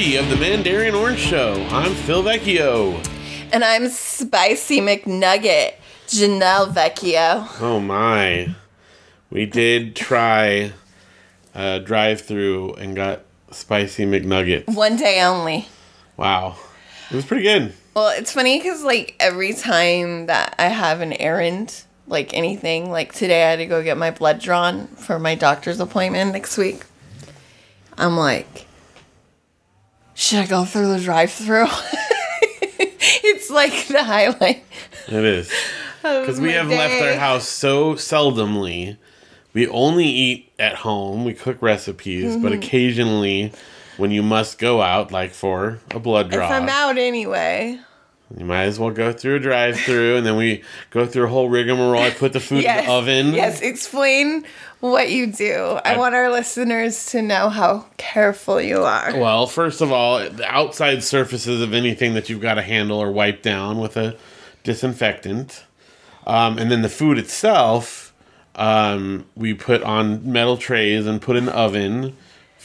welcome to episode 130 of the Mandarin Orange Show. I'm Phil Vecchio. And I'm Spicy McNugget, Janelle Vecchio. Oh my. We did try a drive through and got spicy McNuggets. One day only. Wow. It was pretty good. Well, it's funny because, like, every time that I have an errand, like anything, like today I had to go get my blood drawn for my doctor's appointment next week. I'm like, should I go through the drive through? it's like the highlight. It is. Because we have left our house so seldomly. We only eat at home. We cook recipes, but Mm-hmm. occasionally, when you must go out, like for a blood draw, If I'm out anyway. You might as well go through a drive-through, and then we go through a whole rigmarole. I put the food in the oven. Yes, explain what you do. I, I- want our listeners to know how careful you are. Well, first of all, the outside surfaces of anything that you've got to handle or wipe down with a disinfectant. Um, and then the food itself, um, we put on metal trays and put in the oven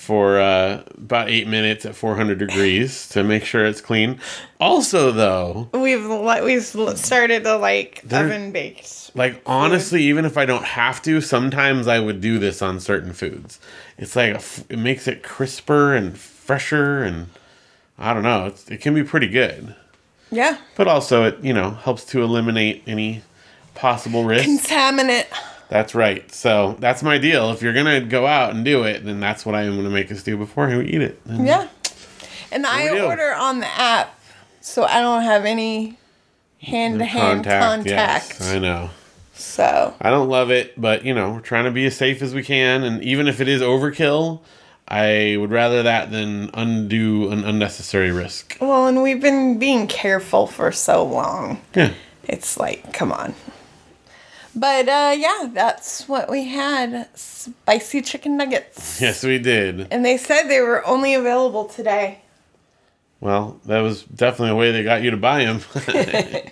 for uh, about eight minutes at 400 degrees to make sure it's clean. Also, though, We've li- we've started to like oven baked. like honestly, even if I don't have to, sometimes I would do this on certain foods. It's like a f- it makes it crisper and fresher, and I don't know. It's, it can be pretty good. Yeah, but also it you know helps to eliminate any possible risk contaminant. That's right. So that's my deal. If you're gonna go out and do it then that's what i am gonna make us do before we eat it. And Yeah, and I order on the app, so I don't have any hand to hand contact. yes, i know. So. I don't love it but you know we're trying to be as safe as we can and even if it is overkill i would rather that than undo an unnecessary risk. Well, and we've been being careful for so long. yeah. It's like, come on. But uh, yeah, that's what we had. Spicy chicken nuggets. yes we did And they said they were only available today. Well, that was definitely a way they got you to buy them.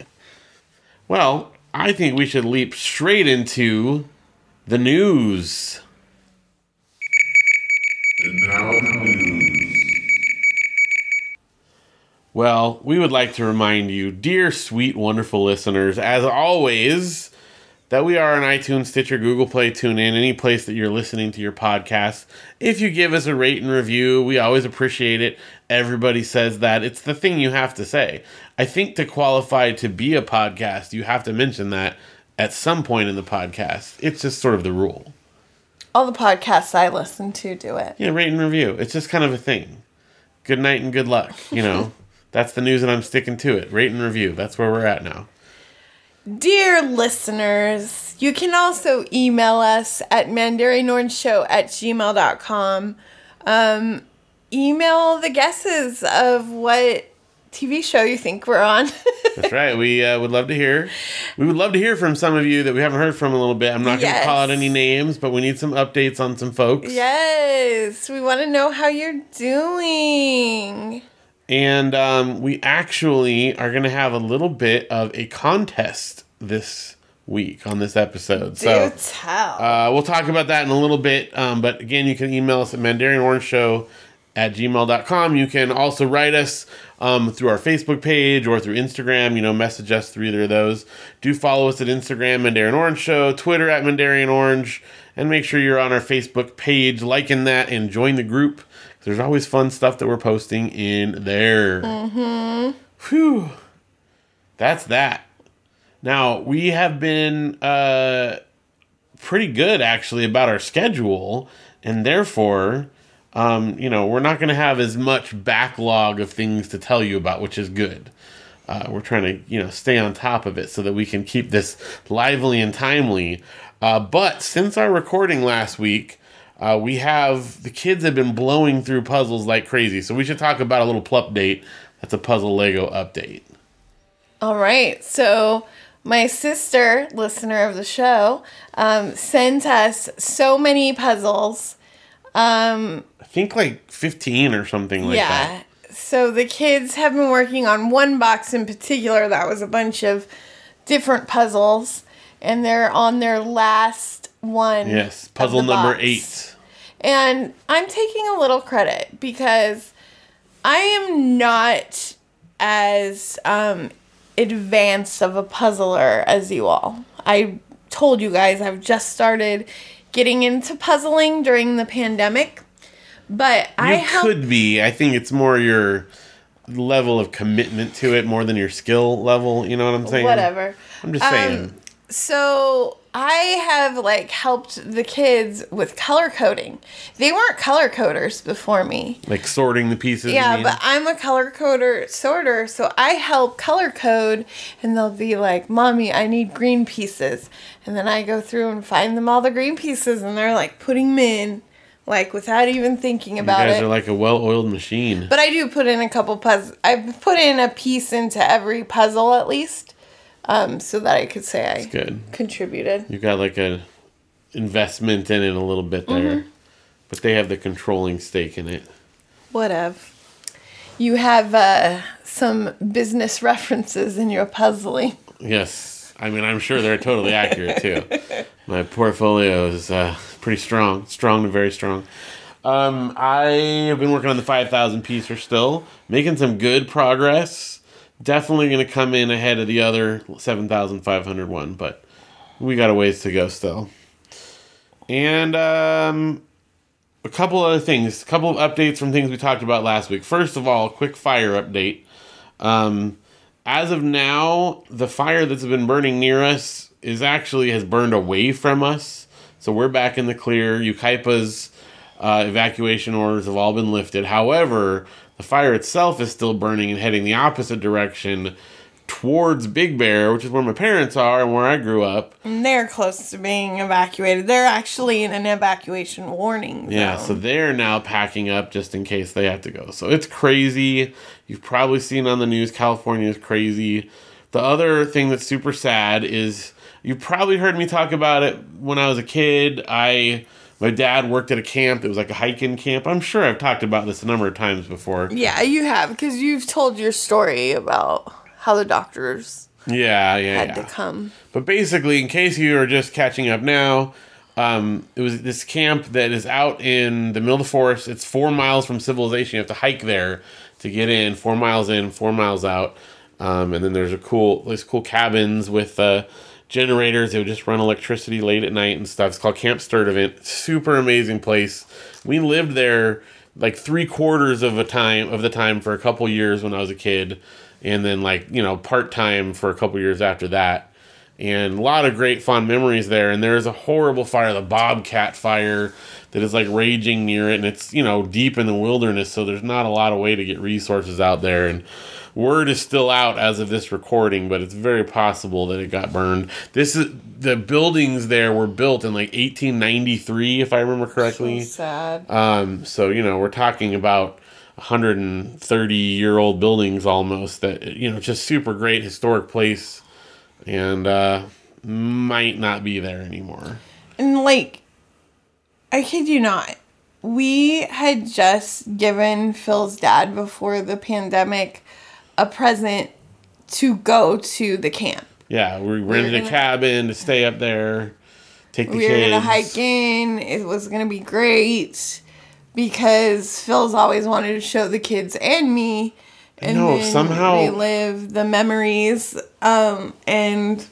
well, I think we should leap straight into the news. Well, we would like to remind you, dear sweet, wonderful listeners, as always, that we are on iTunes, Stitcher, Google Play, TuneIn, any place that you're listening to your podcast. If you give us a rate and review, we always appreciate it. Everybody says that. It's the thing you have to say. I think to qualify to be a podcast, you have to mention that at some point in the podcast. It's just sort of the rule. All the podcasts I listen to do it. Yeah, rate and review. It's just kind of a thing. Good night and good luck. You know, that's the news, and I'm sticking to it. Rate and review. That's where we're at now. Dear listeners, you can also email us at mandarinorangeshow at gmail.com. Um, email the guesses of what TV show you think we're on. That's right. We uh, would love to hear. We would love to hear from some of you that we haven't heard from a little bit. I'm not going to call out any names, but we need some updates on some folks. yes, we want to know how you're doing. And um, we actually are going to have a little bit of a contest this week on this episode. So. Uh, we'll talk about that in a little bit. Um, but again, you can email us at mandarinorangeshow at gmail.com. You can also write us um, through our Facebook page or through Instagram. You know, message us through either of those. Do follow us at Instagram, Mandarin Orange Show, Twitter at Mandarin Orange, and make sure you're on our Facebook page, liking that, and join the group. There's always fun stuff that we're posting in there. Mm-hmm. Whew. That's that. Now, we have been uh, pretty good actually about our schedule, and therefore, um, you know, we're not going to have as much backlog of things to tell you about, which is good. Uh, we're trying to, you know, stay on top of it so that we can keep this lively and timely. Uh, but since our recording last week, uh, we have the kids have been blowing through puzzles like crazy. So we should talk about a little plup date. That's a puzzle Lego update. All right. So, my sister, listener of the show, um, sent us so many puzzles. Um, I think like 15 or something like yeah. that. Yeah. So, the kids have been working on one box in particular that was a bunch of different puzzles, and they're on their last one. Yes, puzzle number box. eight. And I'm taking a little credit because I am not as um, advanced of a puzzler as you all. I told you guys I've just started getting into puzzling during the pandemic, but I help- could be. I think it's more your level of commitment to it more than your skill level. You know what I'm saying? whatever. I'm just Um, saying. So I have like helped the kids with color coding. They weren't color coders before me. like sorting the pieces. Yeah, but I'm a color coder sorter, so I help color code, and they'll be like, "Mommy, I need green pieces," and then I go through and find them all the green pieces, and they're like putting them in, like without even thinking about it. you guys it. are like a well-oiled machine. but I do put in a couple puzzles. I've put in a piece into every puzzle at least, um, so that I could say I Good. contributed. You got like a investment in it a little bit there, Mm-hmm. but they have the controlling stake in it. Whatever. You have uh, some business references in your puzzling. Yes, I mean I'm sure they're totally accurate too. My portfolio is uh, pretty strong, strong to very strong. Um, I have been working on the five thousand piece. piecer still, making some good progress. Definitely going to come in ahead of the other seven thousand five hundred one, but we got a ways to go still. And um, a couple other things, a couple of updates from things we talked about last week. First of all, a quick fire update. Um, as of now, the fire that's been burning near us is actually has burned away from us. So we're back in the clear. Yucaipa's uh, evacuation orders have all been lifted. However, the fire itself is still burning and heading the opposite direction towards Big Bear, which is where my parents are and where I grew up. And they're close to being evacuated. They're actually in an evacuation warning. Yeah, so they're now packing up just in case they have to go. So it's crazy. You've probably seen on the news California is crazy. The other thing that's super sad is you probably heard me talk about it when I was a kid. I my dad worked at a camp. It was like a hiking camp. I'm sure I've talked about this a number of times before. yeah, you have because you've told your story about how the doctors Yeah, yeah, had yeah. to come. But basically, in case you are just catching up now, um, it was this camp that is out in the middle of the forest. It's four miles from civilization. You have to hike there to get in. Four miles in, four miles out. Um, and then there's a cool, there's cool cabins with uh, generators. They would just run electricity late at night and stuff. It's called Camp Sturtevant. Super amazing place. We lived there like three quarters of a time of the time for a couple years when I was a kid, and then like you know part time for a couple years after that and a lot of great fond memories there. And there's a horrible fire, the Bobcat fire, that is like raging near it, and it's you know deep in the wilderness, so there's not a lot of way to get resources out there. And word is still out as of this recording, but it's very possible that it got burned. This is the buildings there were built in like 1893, if I remember correctly. So sad. Um, so you know we're talking about 130 year old buildings almost that you know just super great historic place and uh, might not be there anymore. And like, I kid you not, we had just given Phil's dad before the pandemic a present to go to the camp. Yeah, we rented a gonna- cabin to stay up there, take the we were kids. gonna hike in. It was gonna be great because Phil's always wanted to show the kids and me. And then somehow- relive the memories. Um, and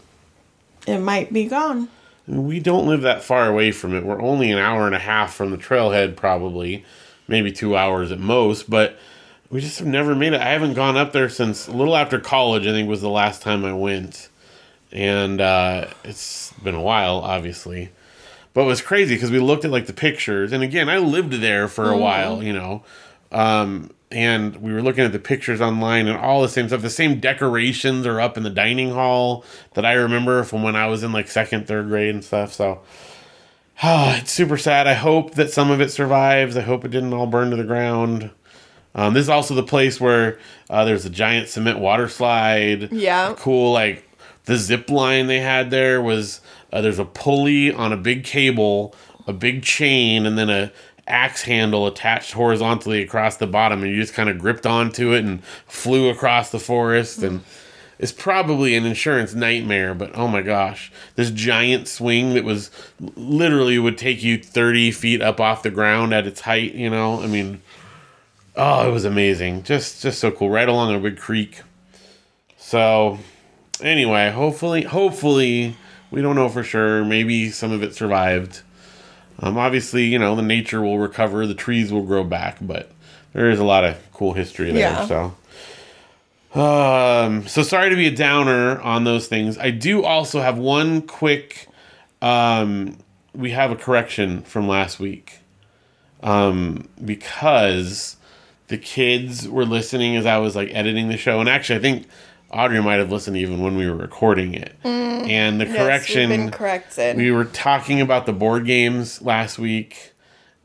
it might be gone. We don't live that far away from it. We're only an hour and a half from the trailhead, probably, maybe two hours at most. But we just have never made it. I haven't gone up there since a little after college. I think was the last time I went, and uh, it's been a while, obviously. But it was crazy because we looked at like the pictures, and again, I lived there for a while, you know, um, and we were looking at the pictures online and all the same stuff. The same decorations are up in the dining hall that I remember from when I was in like second, third grade and stuff. So, ah, it's super sad. I hope that some of it survives. I hope it didn't all burn to the ground. Um, this is also the place where uh, there's a giant cement water slide. Yeah. Cool, like the zip line they had there was uh, there's a pulley on a big cable, a big chain, and then a axe handle attached horizontally across the bottom, and you just kind of gripped onto it and flew across the forest. And it's probably an insurance nightmare. But oh my gosh, this giant swing that was literally would take you 30 feet up off the ground at its height. You know, I mean, oh, it was amazing. Just just so cool. Right along a big creek. So anyway, hopefully, hopefully we don't know for sure. Maybe some of it survived. Um, obviously, you know, the nature will recover, the trees will grow back, but there is a lot of cool history there. Yeah. So, um, so sorry to be a downer on those things. I do also have one quick. Um, we have a correction from last week, um, because the kids were listening as I was like editing the show, and actually, I think Audrey might have listened even when we were recording it. Mm. and the correction Yes, been corrected. we were talking about the board games last week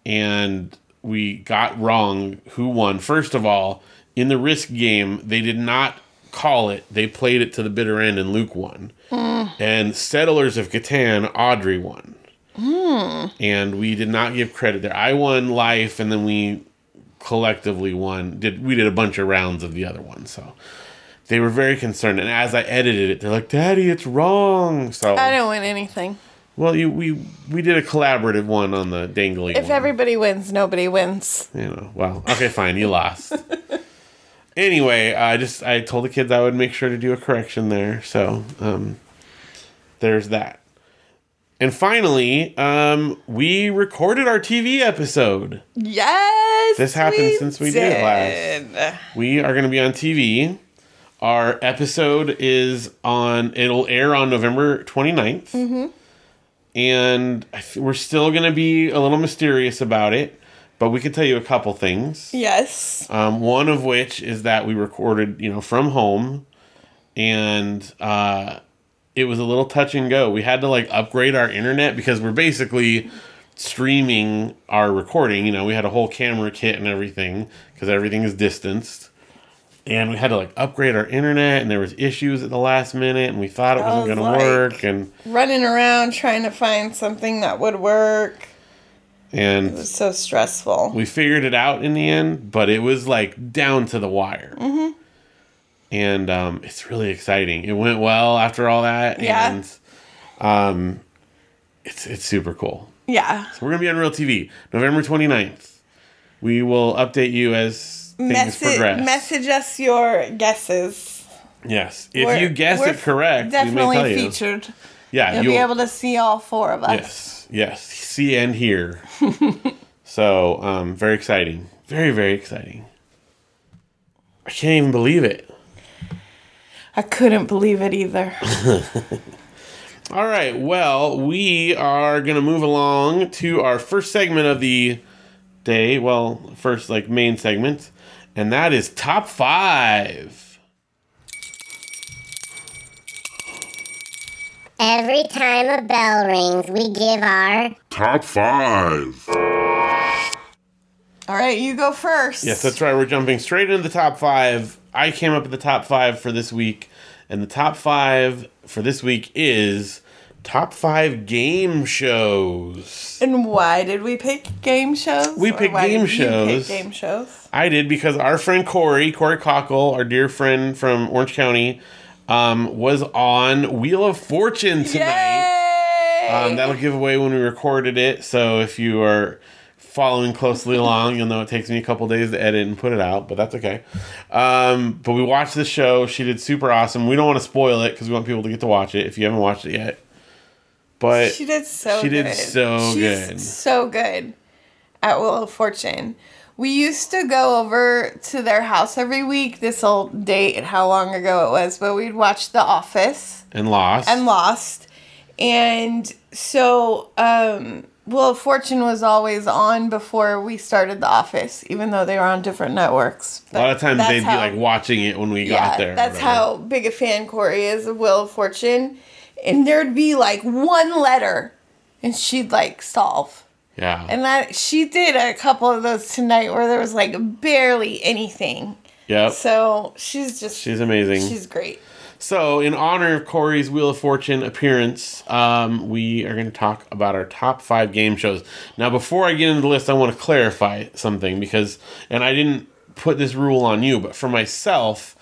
and we got wrong who won. First of all, in the risk game, they did not call it. They played it to the bitter end and Luke won. Mm. And Settlers of Catan, Audrey won. Mm. And we did not give credit there. I won life and then we collectively won. Did we did a bunch of rounds of the other one, so they were very concerned. And as I edited it, they're like, "Daddy, it's wrong." So I don't win anything. well, you we we did a collaborative one on the dangly. If one. everybody wins, nobody wins. you know, well, okay, fine, you lost. anyway, I just I told the kids I would make sure to do a correction there, so um, there's that. And finally, um, we recorded our TV episode. Yes. This happened since we did last. last. We are going to be on TV. Our episode is on, it'll air on November 29th. Mm-hmm. And we're still going to be a little mysterious about it, but we can tell you a couple things. Yes. Um, one of which is that we recorded, you know, from home, and uh, it was a little touch and go. We had to like upgrade our internet because we're basically streaming our recording. You know, we had a whole camera kit and everything because everything is distanced, and we had to like upgrade our internet. And there was issues at the last minute, and we thought it I wasn't was going to work, and Running around trying to find something that would work. and It was so stressful. we figured it out in the end, but it was like down to the wire. Mm-hmm. And um, it's really exciting. It went well after all that, Yeah. and um, it's it's super cool. Yeah. So we're gonna be on Real TV November 29th. We will update you as things Message, progress. message us your guesses. yes, if We're- you guess it correct, Definitely we may tell you. featured. Yeah, You'll you'll be able to see all four of us. Yes, yes, see and hear. so, um, very exciting, very very exciting. I can't even believe it. I couldn't believe it either. All right, well, we are gonna move along to our first segment of the day. Well, first like main segment, and that is top five. Every time a bell rings, we give our Top five. all right, you go first. Yes, that's right. We're jumping straight into the top five. I came up with the top five for this week, and the top five for this week is top five game shows. And why did we pick game shows? We Or picked why game did you pick game shows. I did because our friend Corey, Corey Cockle, our dear friend from Orange County, um, was on Wheel of Fortune tonight. Yay! Um, that'll give away when we recorded it. So if you are following closely along, you'll know it takes me a couple days to edit and put it out, but that's okay. Um, but we watched the show. She did super awesome. We don't want to spoil it because we want people to get to watch it if you haven't watched it yet. But she did so she good. did so She's good. So good at Wheel of Fortune. We used to go over to their house every week. This will date how long ago it was, but we'd watch The Office and lost. and Lost. And so um, Wheel of Fortune was always on before we started The Office, even though they were on different networks. a lot of times they'd be like watching it when we got there. That's how big a fan Corey is of Wheel of Fortune. And there'd be like one letter and she'd like solve. Yeah. And that she did a couple of those tonight where there was like barely anything. Yeah. So she's just She's amazing. she's great. So, in honor of Corey's Wheel of Fortune appearance, um, we are going to talk about our top five game shows. Now, before I get into the list, I want to clarify something because, and I didn't put this rule on you, but for myself,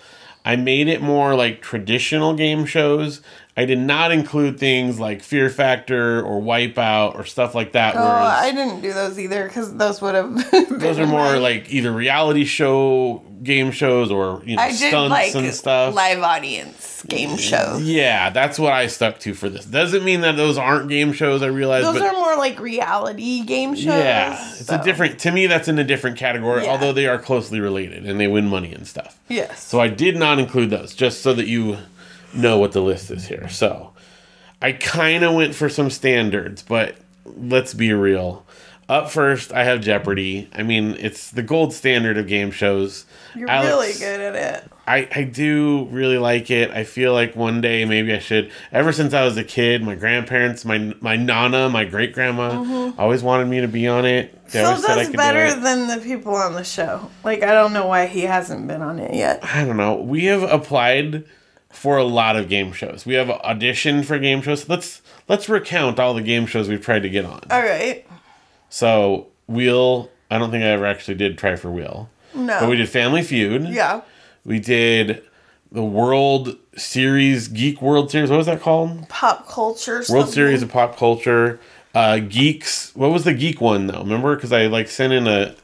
I made it more like traditional game shows. I did not include things like Fear Factor or Wipeout or stuff like that. Oh, whereas I didn't do those either because those would have. those are more like either reality show game shows or you know I did stunts like and stuff. live audience game shows. yeah, that's what I stuck to for this. Doesn't mean that those aren't game shows. I realize, Those but are more like reality game shows. yeah, it's a different. To me, that's in a different category. Yeah. Although they are closely related and they win money and stuff. Yes. So I did not include those, just so that you know what the list is here. So I kind of went for some standards, but let's be real. Up first, I have Jeopardy. I mean, it's the gold standard of game shows. You're Alex, really good at it. I, I do really like it. I feel like one day maybe I should. Ever since I was a kid, my grandparents, my my nana, my great grandma, mm-hmm. always wanted me to be on it. They Phil always said I does do better it. than the people on the show. Like I don't know why he hasn't been on it yet. I don't know. We have applied for a lot of game shows. We have auditioned for game shows. Let's let's recount all the game shows we've tried to get on. All right. So Wheel, I don't think I ever actually did try for Wheel, No. but we did Family Feud. yeah. We did the World Series, Geek World Series. What was that called? Pop culture. World something. Series of Pop Culture. Uh, Geeks. What was the Geek one though? Remember? Because I like sent in a,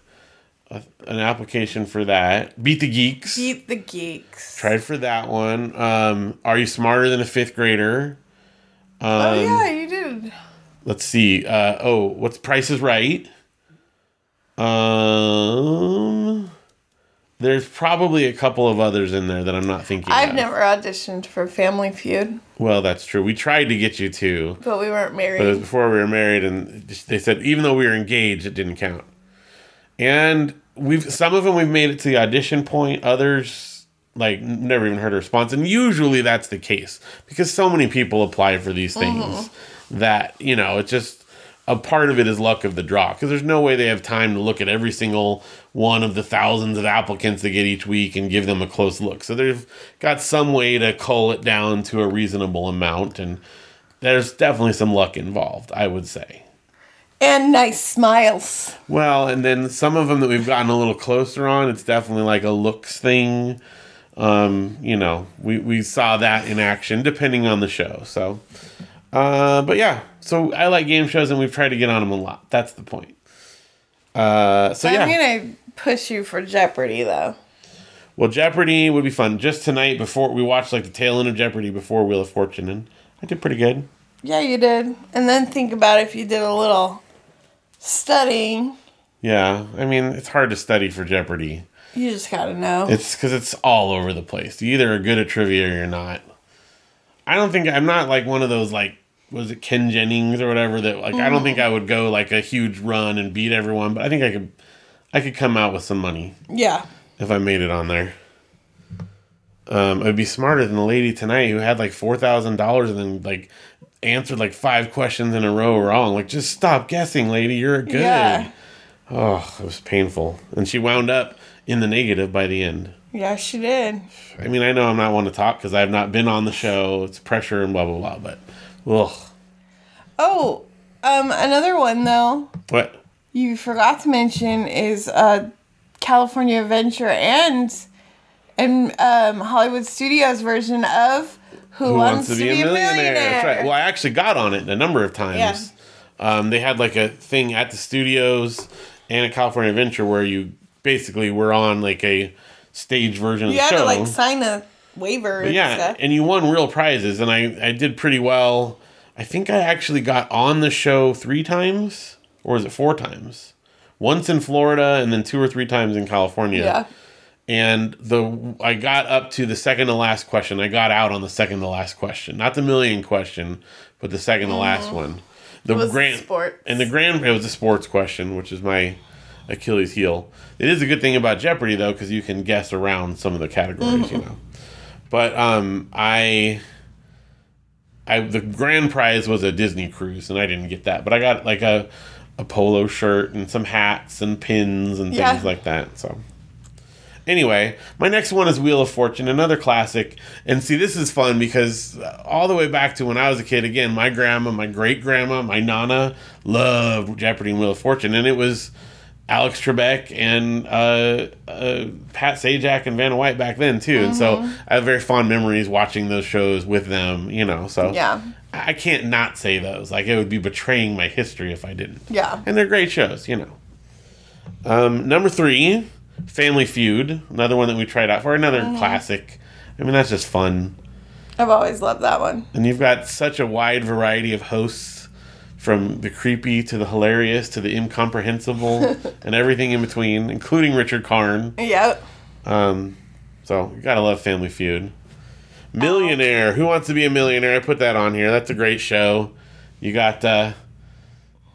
a an application for that. Beat the Geeks. Beat the geeks. Tried for that one. Um, Are you smarter than a fifth grader? Um, oh yeah, you did. Let's see. Uh, oh, what's Price is Right? Um, there's probably a couple of others in there that I'm not thinking. I've of. never auditioned for Family Feud, Well, that's true. We tried to get you to, but we weren't married. but it was before we were married, and they said even though we were engaged, it didn't count. And we've some of them we've made it to the audition point. Others like never even heard a response, and usually that's the case because so many people apply for these mm-hmm. things that you know it's just a part of it is luck of the draw because there's no way they have time to look at every single one of the thousands of applicants they get each week and give them a close look. So they've got some way to cull it down to a reasonable amount, and there's definitely some luck involved, I would say. And nice smiles. Well, and then some of them that we've gotten a little closer on, it's definitely like a looks thing. Um, you know, we, we saw that in action depending on the show. So, uh, but yeah, so I like game shows and we've tried to get on them a lot. That's the point. Uh, so yeah, I'm gonna push you for Jeopardy though. well, Jeopardy would be fun. Just tonight, before we watched like the tail end of Jeopardy before Wheel of Fortune, and I did pretty good. Yeah, you did. And then think about if you did a little studying. Yeah, I mean, it's hard to study for Jeopardy. You just gotta know. It's because it's all over the place. You either are good at trivia or you're not. I don't think I'm not like one of those like was it Ken Jennings or whatever that like I don't think I would go like a huge run and beat everyone, but I think I could I could come out with some money yeah. if I made it on there. Um, I'd be smarter than the lady tonight who had like four thousand dollars and then like answered like five questions in a row wrong. Like, just stop guessing, lady. You're good. Yeah. Oh, it was painful, and she wound up in the negative by the end. Yeah, she did. I mean, I know I'm not one to talk because I have not been on the show. It's pressure and blah blah blah. But, ugh, Oh, um, another one though what? you forgot to mention is uh, California Adventure and and um, Hollywood Studios version of Who, Wants, to Be, a Millionaire. That's right. Well, I actually got on it a number of times. Um, they had like a thing at the studios and at California Adventure where you basically were on like a stage version of you the had show. to like sign a waiver. And yeah, stuff. and you won real prizes, and I I did pretty well. I think I actually got on the show three times, or is it four times? Once in Florida, and then two or three times in California. yeah. And the I got up to the second to last question. I got out on the second to last question, not the million question, but the second to last one. The grand sports. and the grand it was a sports question, which is my Achilles heel. It is a good thing about Jeopardy though, because you can guess around some of the categories, Mm-hmm. you know. But um, I, I the grand prize was a Disney cruise, and I didn't get that, but I got like a a polo shirt and some hats and pins and Yeah. things like that. So. Anyway, my next one is Wheel of Fortune, another classic. And see, this is fun because all the way back to when I was a kid, again, my grandma, my great grandma, my nana loved Jeopardy and Wheel of Fortune. And it was Alex Trebek and uh, uh, Pat Sajak and Vanna White back then too, and so I have very fond memories watching those shows with them. You know, so Yeah. I can't not say those. Like it would be betraying my history if I didn't. Yeah. and they're great shows. You know. Um, number three, Family Feud, another one that we tried out for, another classic. I mean, that's just fun. I've always loved that one. And you've got such a wide variety of hosts from the creepy to the hilarious to the incomprehensible and everything in between, including Richard Karn. Yep. Um, so you gotta love Family Feud. Millionaire. Who wants to be a millionaire? I put that on here. That's a great show. You got uh,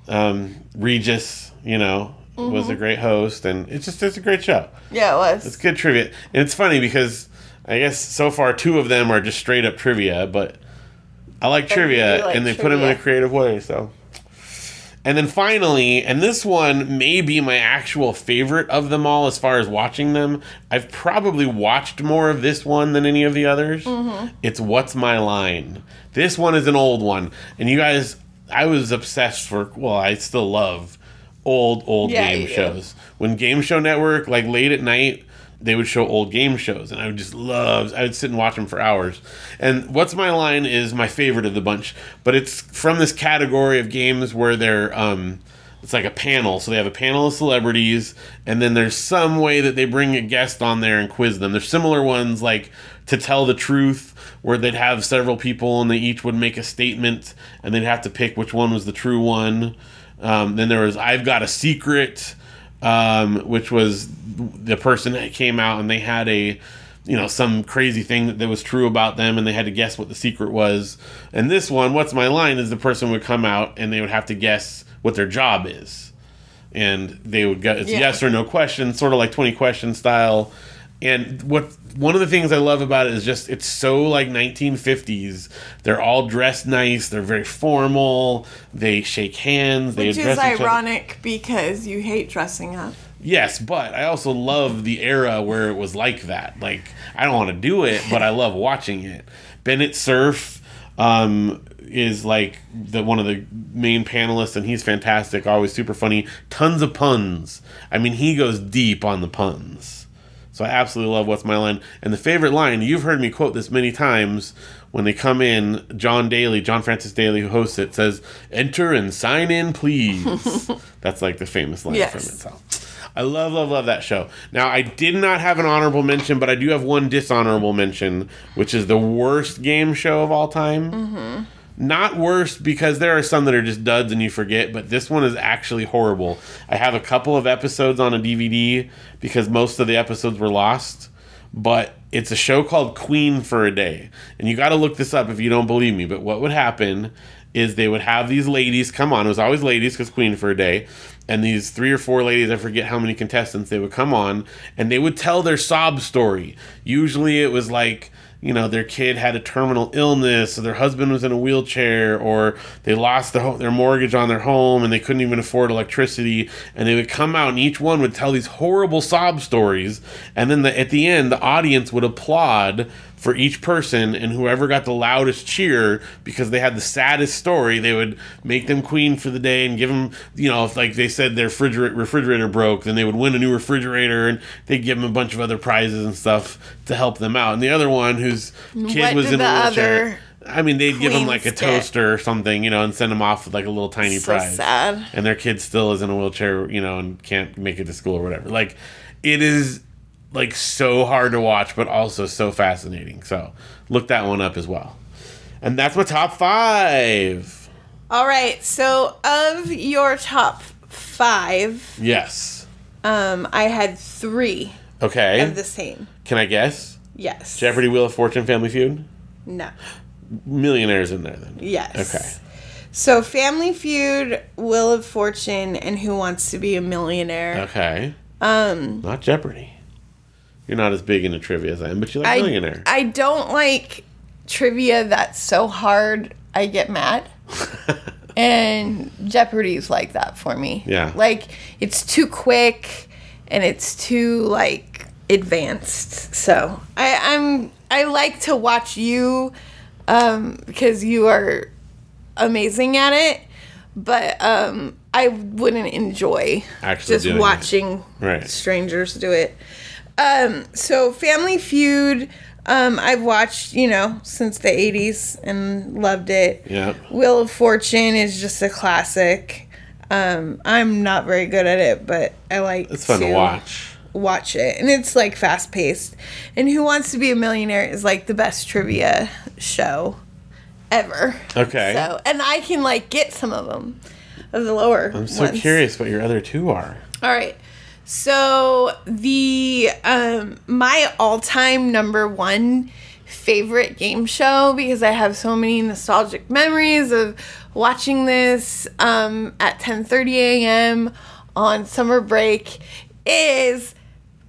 um, Regis. You know, was a great host, and it's just it's a great show. Yeah, it was. It's good trivia, and it's funny because I guess so far two of them are just straight up trivia, but I like trivia, like and they put them in a creative way. So, and then finally, and this one may be my actual favorite of them all as far as watching them. I've probably watched more of this one than any of the others. Mm-hmm. It's What's My Line. This one is an old one, and you guys, I was obsessed for. Well, I still love old old Yeah, game shows when Game Show Network, like late at night, they would show old game shows, and I would just love. I would sit and watch them for hours. And what's my line is my favorite of the bunch, but it's from this category of games where they're um, it's like a panel. So they have a panel of celebrities, and then there's some way that they bring a guest on there and quiz them. There's similar ones like to tell the truth. Where they'd have several people and they each would make a statement and they'd have to pick which one was the true one. Um, then there was I've Got a Secret, um, which was the person that came out and they had a, you know, some crazy thing that, that was true about them and they had to guess what the secret was. And this one, What's My Line, is the person would come out and they would have to guess what their job is. And they would get it's Yeah. yes or no question, sort of like 20 question style. And what one of the things I love about it is just it's so like 1950s. They're all dressed nice. They're very formal. They shake hands. They Which is address each other. ironic because you hate dressing up. Yes, but I also love the era where it was like that. Like I don't want to do it, but I love watching it. Bennett Cerf um, is like the one of the main panelists, and he's fantastic. Always super funny. Tons of puns. I mean, he goes deep on the puns. So I absolutely love what's my line. And the favorite line, you've heard me quote this many times when they come in, John Daly, John Francis Daly, who hosts it, says, Enter and sign in, please. That's like the famous line Yes. from it. So I love, love, love that show. Now, I did not have an honorable mention, but I do have one dishonorable mention, which is the worst game show of all time. Mm-hmm. Not worst because there are some that are just duds and you forget, but this one is actually horrible. I have a couple of episodes on a DVD because most of the episodes were lost, but it's a show called Queen for a Day. And you got to look this up if you don't believe me, but what would happen is they would have these ladies come on. It was always ladies because Queen for a Day. And these three or four ladies, I forget how many contestants, they would come on and they would tell their sob story. Usually it was like, you know their kid had a terminal illness or their husband was in a wheelchair or they lost their, their mortgage on their home and they couldn't even afford electricity. And they would come out and each one would tell these horrible sob stories. And then the, at the end the audience would applaud for each person and whoever got the loudest cheer because they had the saddest story they would make them queen for the day and give them you know if like they said their refrigerator, refrigerator broke then they would win a new refrigerator and they'd give them a bunch of other prizes and stuff to help them out and the other one whose kid What was in a wheelchair other I mean, they'd give them like a toaster or something, you know, and send them off with like a little tiny So prize. sad. And their kid still is in a wheelchair, you know, and can't make it to school or whatever. Like, it is like so hard to watch, but also so fascinating. So look that one up as well. And that's my top five. All right. So, of your top five, Yes. um, I had three Okay. of the same. Can I guess? Yes. Jeopardy, Wheel of Fortune, Family Feud. No. Millionaires in there then. Yes. Okay. So, Family Feud, Wheel of Fortune, and Who Wants to Be a Millionaire. Okay. Um. Not Jeopardy. You're not as big into trivia as I am, but you like I, Millionaire. I don't like trivia that's so hard I get mad. and Jeopardy's like that for me. Yeah. Like it's too quick and it's too like advanced. So I, I'm I like to watch you um because you are amazing at it. But um I wouldn't enjoy Actually just doing it. watching Right. strangers do it. Um, so Family Feud, um, I've watched, you know, since the 80s and loved it. Yeah. Wheel of Fortune is just a classic. Um, I'm not very good at it, but I like It's fun to watch. watch it. And it's like fast paced. And Who Wants to Be a Millionaire is like the best trivia show ever. Okay. So, and I can like get some of them of the lower. I'm so curious what your other two are. All right. So the um my all-time number one favorite game show because I have so many nostalgic memories of watching this um at 10:30 a.m. on summer break is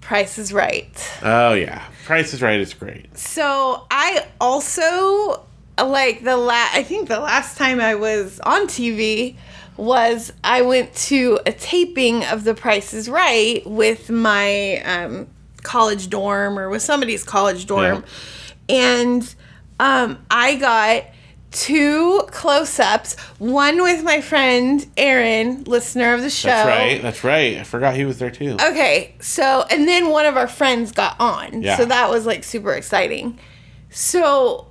Price is Right. Oh yeah, Price is Right is great. So I also like the la- I think the last time I was on TV was I went to a taping of The Price is Right with my um, college dorm or with somebody's college dorm, and um, I got two close-ups. One with my friend Aaron, listener of the show. That's right. That's right. I forgot he was there too. Okay, so and then one of our friends got on. Yeah. So that was like super exciting. So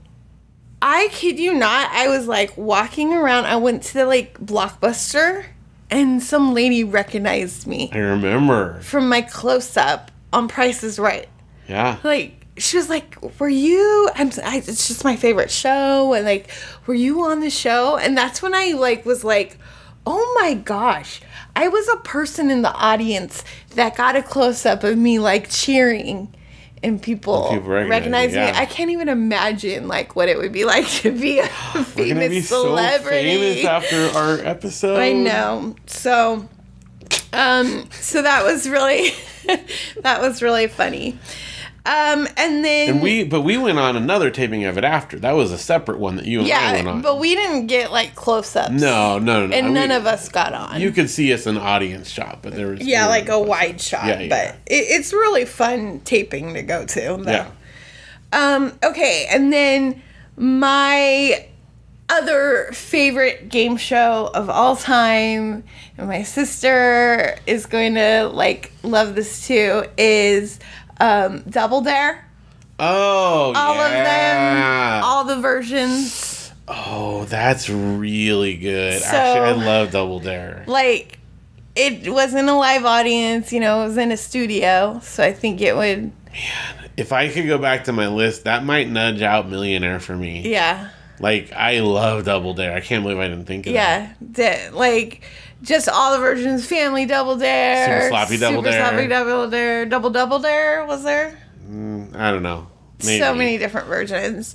I kid you not, I was like walking around. I went to the like blockbuster and some lady recognized me I remember. from my close up on Price is Right. Yeah. Like she was like, "Were you?" I'm. I, it's just my favorite show, and like, were you on the show? And that's when I like was like, "Oh my gosh!" I was a person in the audience that got a close up of me like cheering, and people, people recognize recognize you, me. yeah. I can't even imagine like what it would be like to be a famous be so celebrity. famous after our episode. I know. So, um, so that was really, that was really funny. Um, and then And we, but we went on another taping of it after. That was a separate one that you and I went yeah, on. but we didn't get like close ups. no, no, no, no. and none We- of us got on. You could see us in audience shot, but there was yeah, like a wide shot, Yeah, yeah. but it, it's really fun taping to go to. though. Yeah. Um, okay, and then my other favorite game show of all time, and my sister is going to like love this too, is um, Double Dare. Oh, All yeah. of them, all the versions. Oh, that's really good. So- Actually, I love Double Dare. Like, it wasn't a live audience, you know, it was in a studio, so I think it would, Man, If I could go back to my list, that might nudge out Millionaire for me. yeah. Like, I love Double Dare. I can't believe I didn't think of that. Yeah, like just all the versions. Family Double Dare, Super Sloppy Double Super Dare. Sloppy Double Dare, Double Double Dare. Was there mm, I don't know. Maybe. so many different versions?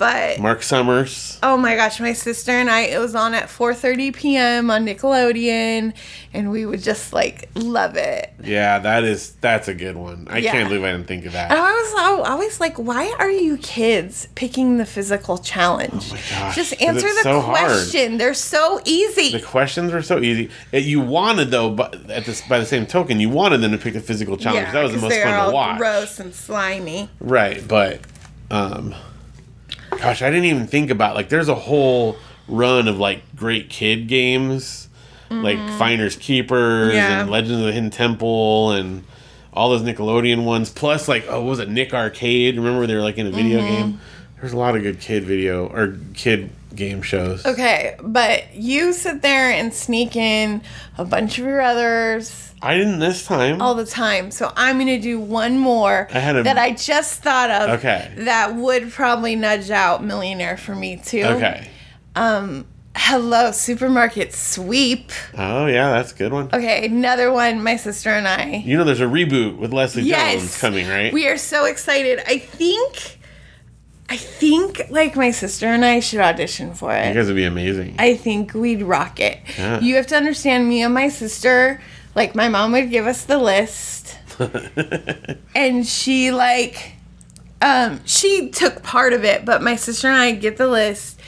But Mark Summers. oh my gosh, my sister and I. It was on at 4:30 p.m. on Nickelodeon, and we would just like love it. Yeah, that is that's a good one. I Yeah. can't believe I didn't think of And that. I was always like, why are you kids picking the physical challenge? Oh my gosh, Just answer the so hard. question. They're so easy. The questions were so easy. You wanted though, but at this by the same token, you wanted them to pick the physical challenge. that was the most fun to watch. Gross and slimy. Right, but um gosh, I didn't even think about like there's a whole run of like great kid games like Finders Keepers Mm-hmm. Yeah. and Legends of the Hidden Temple and all those Nickelodeon ones plus like oh was it Nick Arcade remember they were like in a video Mm-hmm. game there's a lot of good kid video or kid game shows Okay, but you sit there and sneak in a bunch of your others I didn't this time all the time. So I'm going to do one more I had a- that I just thought of Okay. that would probably nudge out Millionaire for me too. okay Um, Hello, Supermarket Sweep. oh yeah that's a good one Okay, another one, my sister and I. you know there's a reboot with Leslie Yes. Jones coming right We are so excited. I think. I think like my sister and I should audition for it. you guys would be amazing I think we'd rock it. Yeah. You have to understand me and my sister, like my mom would give us the list and she like um she took part of it, but my sister and I get the list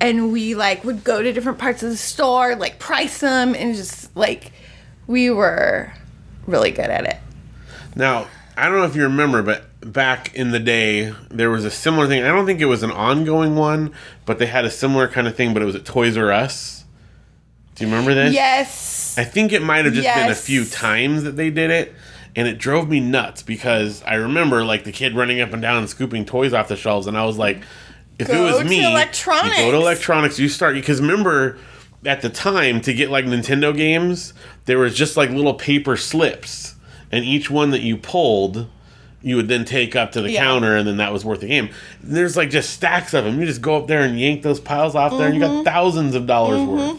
and we like would go to different parts of the store, like price them and just like we were really good at it. Now, I don't know if you remember, but back in the day, there was a similar thing. I don't think it was an ongoing one, but they had a similar kind of thing, but it was at Toys R Us. Do you remember this? Yes. I think it might have just been a few times that they did it, and it drove me nuts because I remember like the kid running up and down and scooping toys off the shelves, and I was like, if it was to me, electronics. you go to electronics, you start because remember at the time to get like Nintendo games, there was just like little paper slips, and each one that you pulled. You would then take up to the Yeah. counter, and then that was worth the game. And there's like just stacks of them. You just go up there and yank those piles off there, and you Mm-hmm. got thousands of dollars worth.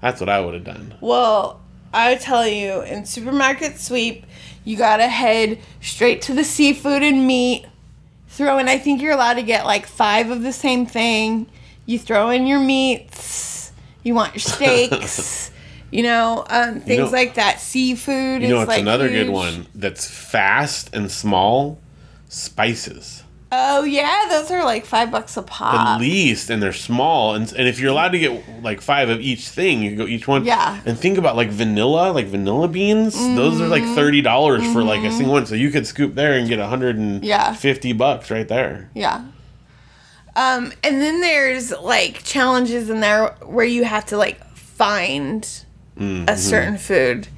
That's what I would have done. Well, I tell you, in supermarket sweep, you gotta head straight to the seafood and meat. Throw in, I think you're allowed to get like five of the same thing. You throw in your meats. You want your steaks. You know, um, things know- like that. Seafood. You know, it's like another good one that's fast and small. Spices, Oh yeah, those are like five bucks a pot. at least, and they're small. And and if you're allowed to get like five of each thing, you can go each one. Yeah. And think about like vanilla, like vanilla beans. Those are like Mm-hmm. thirty dollars for like a single one. So you could scoop there and get a hundred and Yeah. bucks right there. Yeah. Um, and then there's like challenges in there where you have to like find Mm-hmm. a certain food.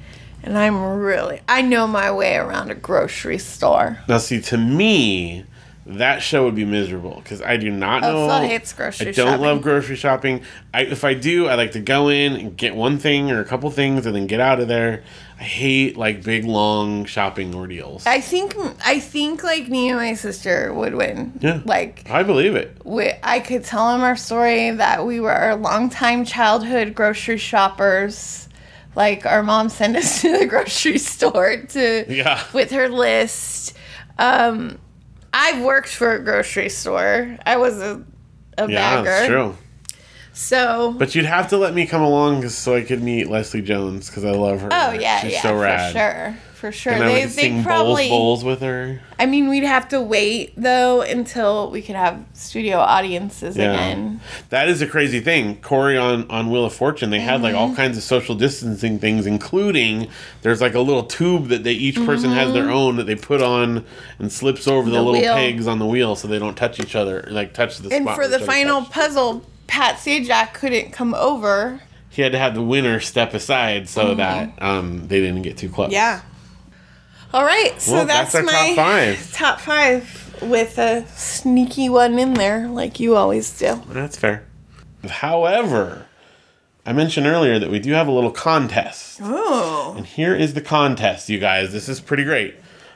And I'm really, I know my way around a grocery store. Now, see, to me, that show would be miserable because I do not Oh, know. Phil hates grocery I don't shopping. love grocery shopping. I, if I do, I like to go in and get one thing or a couple things and then get out of there. I hate like big long shopping ordeals. I think, I think like me and my sister would win. Yeah. Like, I believe it. we, I could tell them our story that we were our longtime childhood grocery shoppers. Like our mom sent us to the grocery store to Yeah. with her list. Um, I've worked for a grocery store. I was a, a Yeah, bagger. that's true. So But you'd have to let me come along so I could meet Leslie Jones because I love her. oh yeah, She's yeah, so rad. for sure, for sure. And I they would they sing probably. bowls, bowls with her. I mean, we'd have to wait though until we could have studio audiences Yeah. again. That is a crazy thing. Corey on, on Wheel of Fortune, they had like Mm-hmm. all kinds of social distancing things, including there's like a little tube that they each person has their own that they put on and slips over the, Mm-hmm. The little wheel. pegs on the wheel so they don't touch each other, like touch the And for the final touch. puzzle, Pat Sajak couldn't come over. he had to have the winner step aside so Mm-hmm. that um, they didn't get too close. All right, so Well, that's, that's my top five. top five with a sneaky one in there, like you always do. That's fair. However, I mentioned earlier that we do have a little contest. Oh. And here is the contest, you guys. This is pretty great.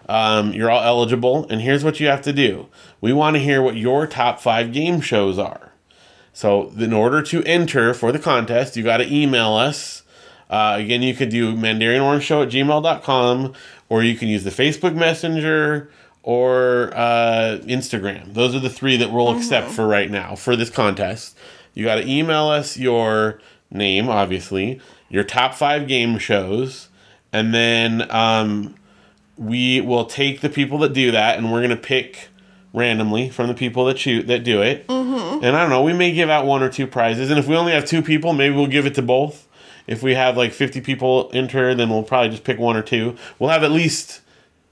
Um, you're all eligible, and here's what you have to do. We want to hear what your top five game shows are. So, in order to enter for the contest, you got to email us. Uh, again, you could do mandarinorangeshow at gmail.com, or you can use the Facebook Messenger or uh, Instagram. Those are the three that we'll accept for right now for this contest. You got to email us your name, obviously, your top five game shows, and then um, we will take the people that do that, and we're gonna pick randomly from the people that shoot that do it. Mm-hmm. And I don't know, we may give out one or two prizes, and if we only have two people, maybe we'll give it to both. If we have like fifty people enter, then we'll probably just pick one or two. We'll have at least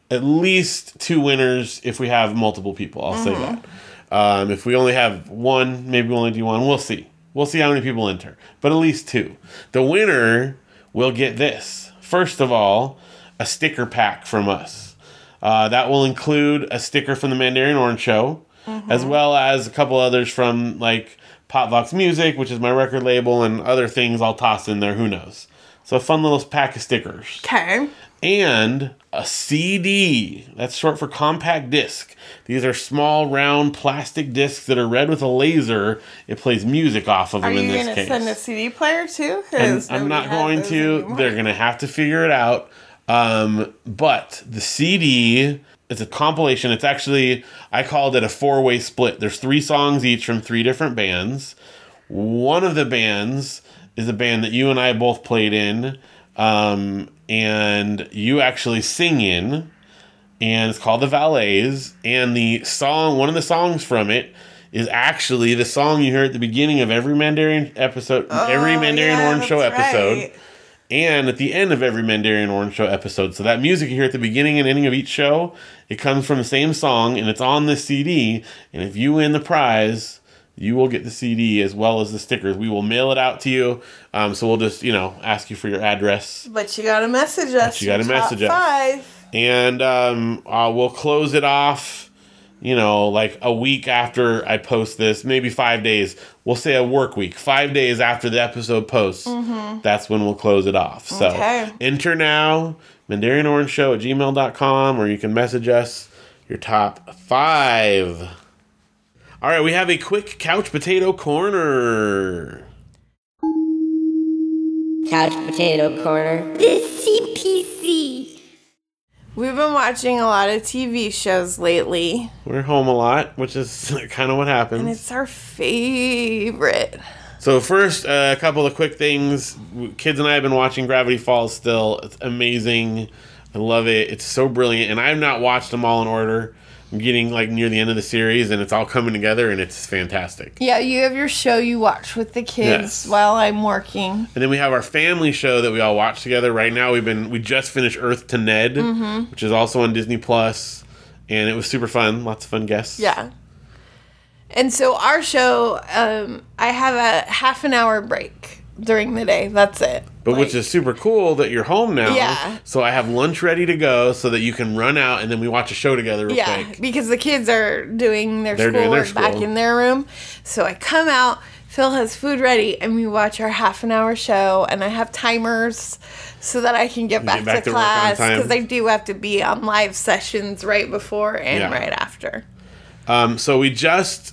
at least two winners if we have multiple people. I'll say that. Um, if we only have one, maybe we'll only do one. We'll see. We'll see how many people enter, but at least two. The winner will get this. First of all, a sticker pack from us. Uh, that will include a sticker from the Mandarin Orange Show, as well as a couple others from like Potvox Music, which is my record label, and other things I'll toss in there. Who knows? So a fun little pack of stickers Okay. and a CD. That's short for compact disc. These are small, round plastic discs that are read with a laser. It plays music off of them Are in you gonna case. send a CD player too? And I'm not going to. anymore. They're going to have to figure it out. Um, but the CD is a compilation. It's actually, I called it a four way split. There's three songs each from three different bands. One of the bands is a band that you and I both played in, um, and you actually sing in, and it's called The Valets. And the song, one of the songs from it, is actually the song you hear at the beginning of every Mandarin episode, every Oh, Mandarin yeah, Orange Show that's episode right. And at the end of every Mandarin Orange Show episode. So that music you hear at the beginning and ending of each show, it comes from the same song and it's on this CD. And if you win the prize, you will get the CD as well as the stickers. We will mail it out to you. Um, so we'll just, you know, ask you for your address. But you gotta message us. you gotta your top message us. Five. And um, uh, we'll close it off, you know, like a week after I post this, maybe five days. We'll say a work week, five days after the episode posts. That's when we'll close it off. So Mm-hmm. Okay. enter now, Mandarin Orange Show at gmail.com, or you can message us your top five. All right, we have a quick couch potato corner. Couch potato corner. The CPC. We've been watching a lot of TV shows lately, We're home a lot, which is kind of what happens. and it's our favorite. So first, uh, a couple of quick things. Kids and I have been watching Gravity Falls. Still, it's amazing. I love it. It's so brilliant, and I've not watched them all in order. Getting like near the end of the series, and it's all coming together, and it's fantastic. Yeah, you have your show you watch with the kids Yes. while I'm working. And then we have our family show that we all watch together. Right now, we've been we just finished Earth to Ned, Mm-hmm. which is also on Disney Plus, and it was super fun. Lots of fun guests. Yeah. And so our show, um, I have a half an hour break during the day. That's it. But which is super cool that you're home now. Yeah. So I have lunch ready to go so that you can run out and then we watch a show together yeah, quick. because the kids are doing their They're doing schoolwork their back school. in their room. So I come out, Phil has food ready, and we watch our half an hour show. And I have timers so that I can get back, back to, to class because I do have to be on live sessions right before and Yeah. right after. Um, so we just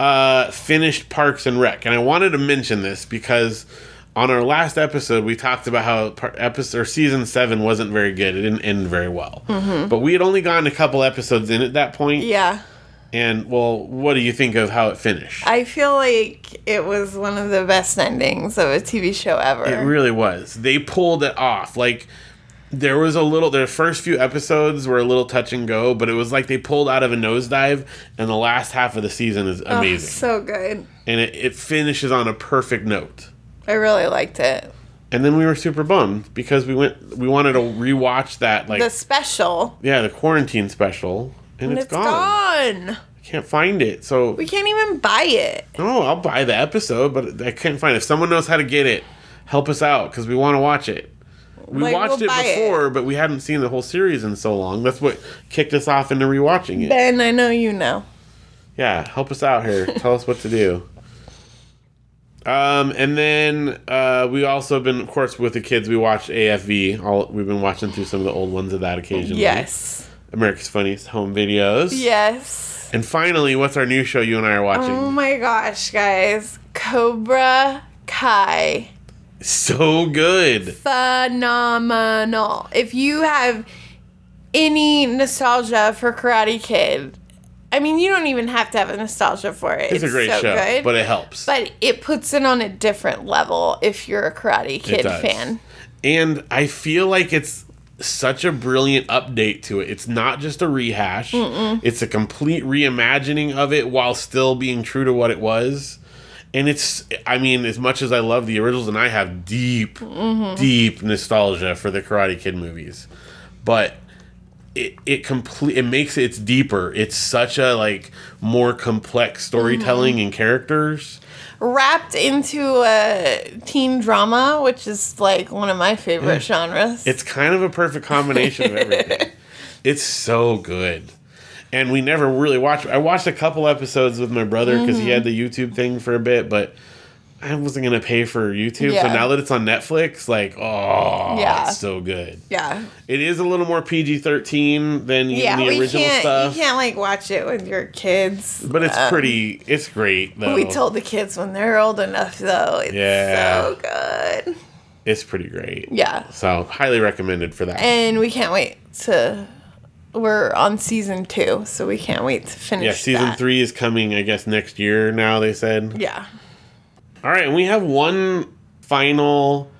uh, finished Parks and Rec, and I wanted to mention this because on our last episode we talked about how par- episode or season seven wasn't very good; it didn't end very well. But we had only gotten a couple episodes in at that point, Mm-hmm. Yeah. and well, what do you think of how it finished? I feel like it was one of the best endings of a TV show ever. It really was. They pulled it off. Like there was a little. The first few episodes were a little touch and go, but it was like they pulled out of a nosedive, and the last half of the season is Oh, amazing, so good. and it, it finishes on a perfect note. I really liked it. And then we were super bummed because we went. We wanted to rewatch that, like the special. yeah, the quarantine special, and, And it's it's gone. gone. I can't find it. So We can't even buy it. no, I'll buy the episode, but I can't find it. If someone knows how to get it, help us out because we want to watch it. We Like, watched we'll it buy it. before, but we hadn't seen the whole series in so long. That's what kicked us off into rewatching it. Ben, I know you know. Yeah, help us out here. Tell us what to do. Um, and then uh, we also been, of course, with the kids. We watched AFV. All we've been watching through some of the old ones of that occasionally. Yes. America's Funniest Home Videos. Yes. And finally, what's our new show you and I are watching? Oh my gosh, guys. Cobra Kai. So good. Phenomenal. If you have any nostalgia for Karate Kid, I mean, you don't even have to have a nostalgia for it. It's, a great so show, good. but it helps. but it puts it on a different level if you're a Karate Kid fan. and I feel like it's such a brilliant update to it. It's not just a rehash. It's a complete reimagining of it while still being true to what it was. And it's I mean, as much as I love the originals and I have deep, deep nostalgia for the Karate Kid movies. But it it complete it makes it it's deeper. It's such a like more complex storytelling and characters. Wrapped into a teen drama, which is like one of my favorite genres. It's kind of a perfect combination of everything. It's so good. And we never really watched. I watched a couple episodes with my brother because he had the YouTube thing for a bit, but I wasn't gonna pay for YouTube. So now that it's on Netflix, like, oh, Yeah. it's so good. yeah. It is a little more PG thirteen than Yeah, the original can't stuff, you can't like watch it with your kids. but it's Um, pretty. It's great though. We told the kids when they're old enough though. It's Yeah. so good. it's pretty great. Yeah. So highly recommended for that. And we can't wait to we're on season two, so we can't wait to finish. yeah, season that. three is coming. I guess next year. Now they said. Yeah. All right, and we have one final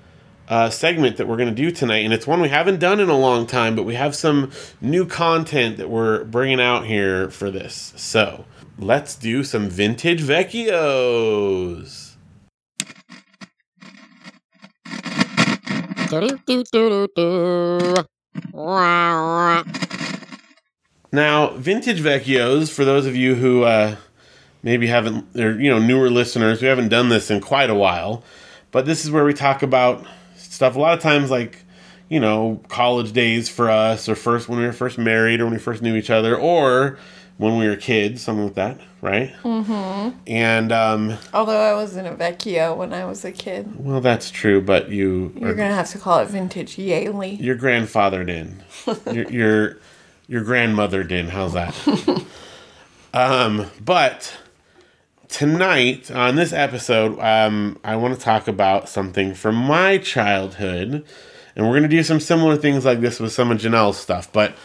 uh, segment that we're going to do tonight, and it's one we haven't done in a long time, but we have some new content that we're bringing out here for this. So let's do some vintage vecchios. Now, vintage vecchios, for those of you who uh, maybe haven't, or you know, newer listeners, we haven't done this in quite a while, but this is where we talk about stuff. A lot of times, like you know, college days for us, or first when we were first married, or when we first knew each other, or when we were kids, something like that, right? Mm-hmm. And um, Although I wasn't a vecchio when I was a kid. well, that's true, but you You're are- gonna have to call it vintage Yaley. your grandfather did. your, your your grandmother did. How's that? um, but tonight on this episode, um, I want to talk about something from my childhood, and we're gonna do some similar things like this with some of Janelle's stuff. But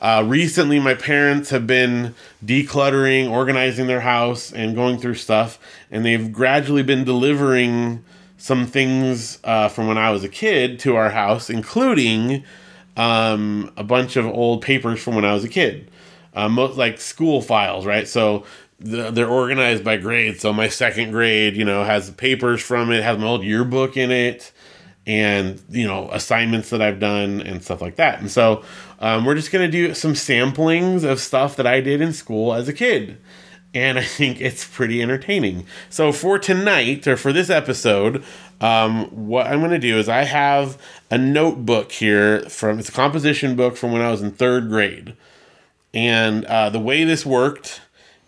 uh, recently, my parents have been decluttering, organizing their house, and going through stuff, and they've gradually been delivering some things uh, from when I was a kid to our house, including um, a bunch of old papers from when I was a kid, uh, most like school files, right? So the, they're organized by grade. So my second grade, you know, has papers from it, has my old yearbook in it, and you know assignments that I've done and stuff like that. And so um, we're just gonna do some samplings of stuff that I did in school as a kid. And I think it's pretty entertaining. So for tonight or for this episode, um, what I'm going to do is I have a notebook here from it's a composition book from when I was in third grade, and uh, the way this worked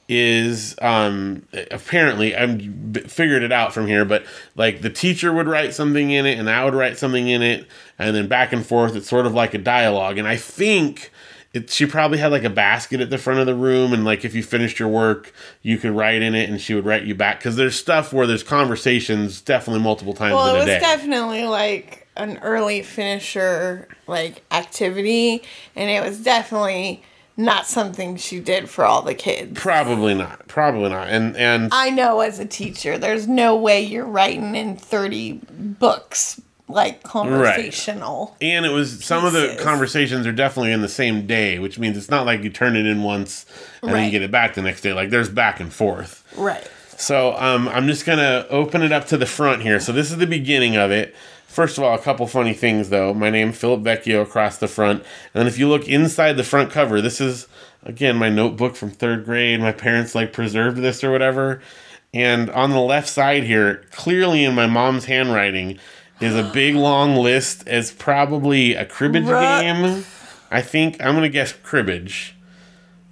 is um, apparently I'm figured it out from here, but like the teacher would write something in it, and I would write something in it, and then back and forth. It's sort of like a dialogue, and I think. It, she probably had like a basket at the front of the room, and like if you finished your work, you could write in it, and she would write you back. Because there's stuff where there's conversations definitely multiple times Well, it was day. definitely like an early finisher like activity, and it was definitely not something she did for all the kids. probably not. Probably not. And and I know as a teacher, there's no way you're writing in 30 books like conversational. and it was some of the conversations are definitely in the same day, which means it's not like you turn it in once and then you get it back the next day. Like there's back and forth. Right. So um, I'm just gonna open it up to the front here. So this is the beginning of it. First of all, a couple funny things though. My name Philip Vecchio across the front, and then if you look inside the front cover, this is again my notebook from third grade. My parents like preserved this or whatever. And on the left side here, clearly in my mom's handwriting, is a big long list. It's probably a cribbage Rook. game. I think I'm gonna guess cribbage.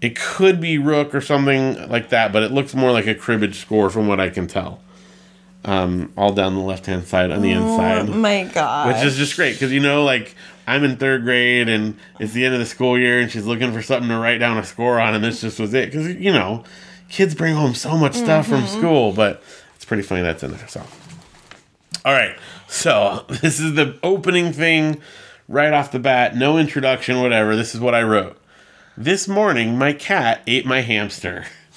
It could be rook or something like that, but it looks more like a cribbage score from what I can tell. Um, all down the left hand side on the inside. Oh my god. which is just great because you know, like I'm in third grade and it's the end of the school year, and she's looking for something to write down a score on, and this just was it because you know, kids bring home so much stuff from school, but it's pretty funny that's in there. So, all right, so this is the opening thing right off the bat, no introduction, whatever. This is what I wrote. This morning, my cat ate my hamster.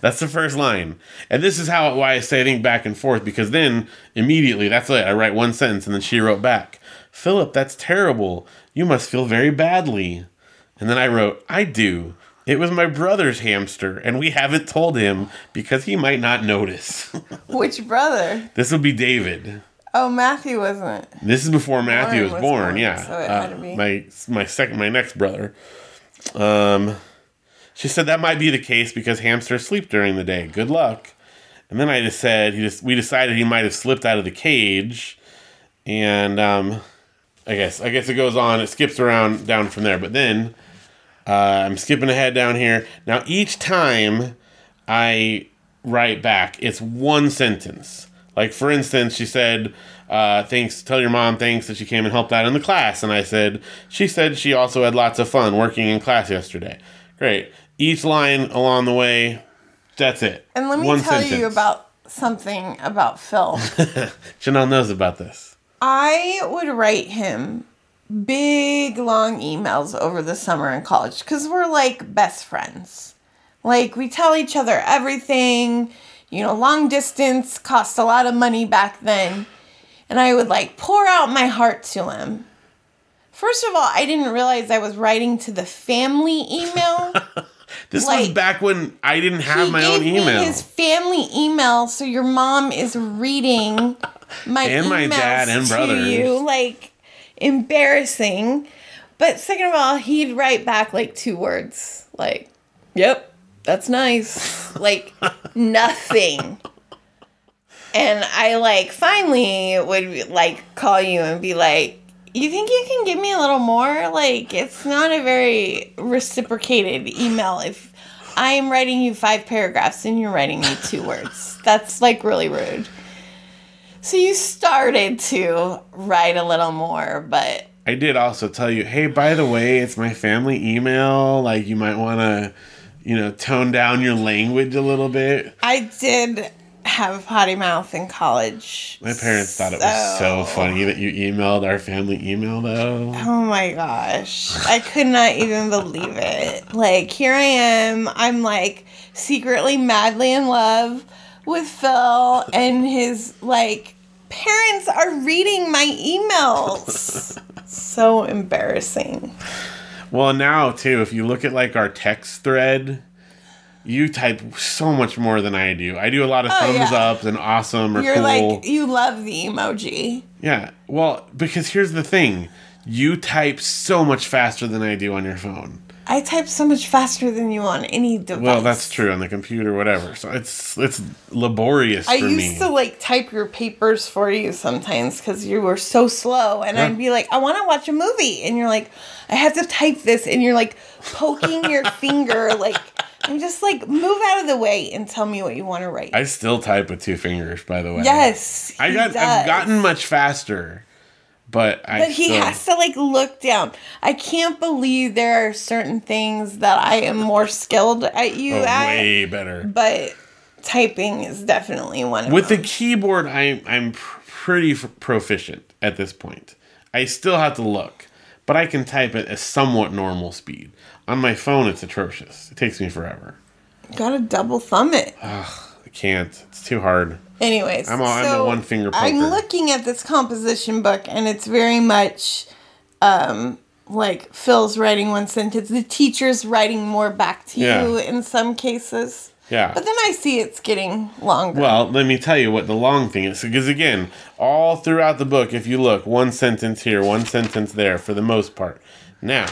that's the first line. And this is how why I say think back and forth because then immediately that's it. I write one sentence and then she wrote back, Philip, that's terrible. You must feel very badly. And then I wrote, I do. It was my brother's hamster, and we haven't told him because he might not notice. Which brother? this would be David. Oh, Matthew wasn't. This is before Matthew was, was born. born, Yeah, so it Uh, had to be. my my second my next brother. Um, she said that might be the case because hamsters sleep during the day. Good luck. And then I just said he just we decided he might have slipped out of the cage, and um, I guess I guess it goes on. It skips around down from there, but then uh, I'm skipping ahead down here. Now each time I write back, it's one sentence. Like for instance, she said, uh, "Thanks. Tell your mom thanks that she came and helped out in the class." And I said, "She said she also had lots of fun working in class yesterday." Great. Each line along the way, that's it. And let me One tell you sentence. about something about Phil. Chanel knows about this. I would write him big long emails over the summer in college because we're like best friends. Like we tell each other everything. You know, long distance cost a lot of money back then. And I would like pour out my heart to him. First of all, I didn't realize I was writing to the family email. This was back when I didn't have my own email. his family email, so your mom is reading my And my dad and to brothers. you, like embarrassing. But second of all, he'd write back like two words, like, "Yep, that's nice. Like nothing. And I like finally would like call you and be like, "You think you can give me a little more? Like it's not a very reciprocated email if I am writing you five paragraphs and you're writing me two words. That's like really rude." So you started to write a little more, but I did also tell you, hey, by the way, it's my family email. Like, you might want to, you know, tone down your language a little bit. I did have a potty mouth in college. My parents thought it was so funny that you emailed our family email, though. Oh my gosh. I could not even believe it. Like, here I am. I'm like secretly madly in love with Phil, and his like parents are reading my emails. so embarrassing. Well, now, too, if you look at like our text thread, you type so much more than I do. I do a lot of Oh, thumbs yeah. ups and awesome or You're cool. like, you love the emoji. yeah. Well, because here's the thing you type so much faster than I do on your phone. I type so much faster than you on any device. Well, that's true on the computer, whatever. So it's it's laborious I used me. to like type your papers for you sometimes because you were so slow, and Yeah. I'd be like, "I want to watch a movie," and you're like, "I have to type this," and you're like poking your finger, like I'm just like, move out of the way and tell me what you want to write. I still type with two fingers, by the way. yes, I got. I've gotten much faster, but I. But he still- has to like look down. I can't believe there are certain things that I am more skilled at you Oh, at, way better. but typing is definitely one of With the keyboard, I'm I'm pretty f- proficient at this point. I still have to look, but I can type at a somewhat normal speed. On my phone, it's atrocious. It takes me forever. Gotta double thumb it. I can't. It's too hard. Anyways, I'm a- I'm a so one-finger I'm looking at this composition book, and it's very much um, like Phil's writing one sentence. The teacher's writing more back to Yeah. you in some cases. Yeah. But then I see it's getting longer. Well, let me tell you what the long thing is. Because again, all throughout the book, if you look, one sentence here, one sentence there, for the most part. Now,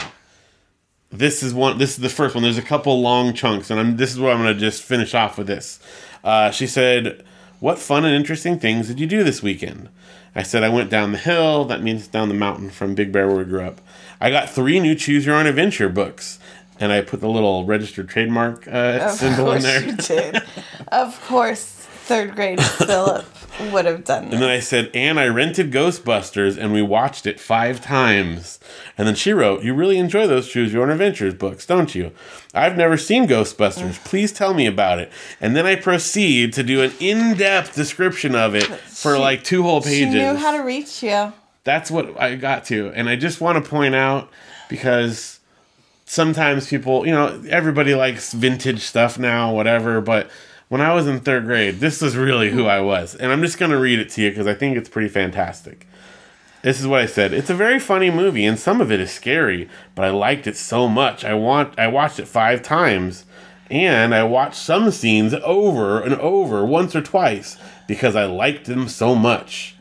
this is one. This is the first one. There's a couple long chunks, and I'm. This is where I'm going to just finish off with this. Uh, she said, "What fun and interesting things did you do this weekend?" I said, "I went down the hill. That means down the mountain from Big Bear, where we grew up. I got three new Choose Your Own Adventure books." And I put the little registered trademark uh, symbol in course there. you did. of course, third grade Philip would have done And then I said, and I rented Ghostbusters and we watched it five times. And then she wrote, You really enjoy those Choose Your Own Adventures books, don't you? I've never seen Ghostbusters. Please tell me about it. And then I proceed to do an in depth description of it for She- like two whole pages. She knew how to reach you. That's what I got to. And I just want to point out because sometimes people, you know, everybody likes vintage stuff now, whatever. But when I was in third grade, this is really who I was. And I'm just going to read it to you because I think it's pretty fantastic. This is what I said. It's a very funny movie, and some of it is scary, but I liked it so much. I want I watched it five times, and I watched some scenes over and over, once or twice, because I liked them so much.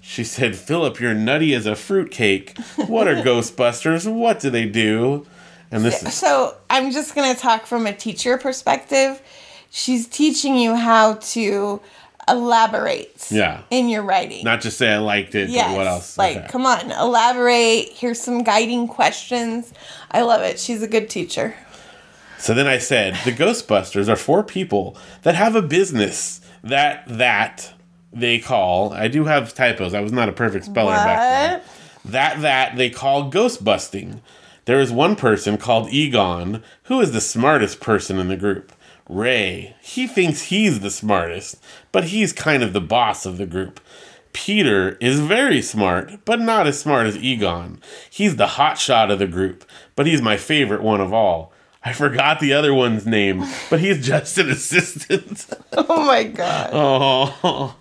She said, Philip, you're nutty as a fruitcake. What are Ghostbusters? What do they do? And this is So I'm just going to talk from a teacher perspective. She's teaching you how to elaborate Yeah. in your writing. not just say I liked it, yes. but what else? Like, Okay. come on, elaborate. Here's some guiding questions. I love it. She's a good teacher. So then I said, the Ghostbusters are four people that have a business that that they call. I do have typos. I was not a perfect speller back then. What? That that they call ghost busting. There is one person called Egon who is the smartest person in the group. Ray. He thinks he's the smartest, but he's kind of the boss of the group. Peter is very smart, but not as smart as Egon. He's the hotshot of the group, but he's my favorite one of all. I forgot the other one's name, but he's just an assistant. Oh my God. oh,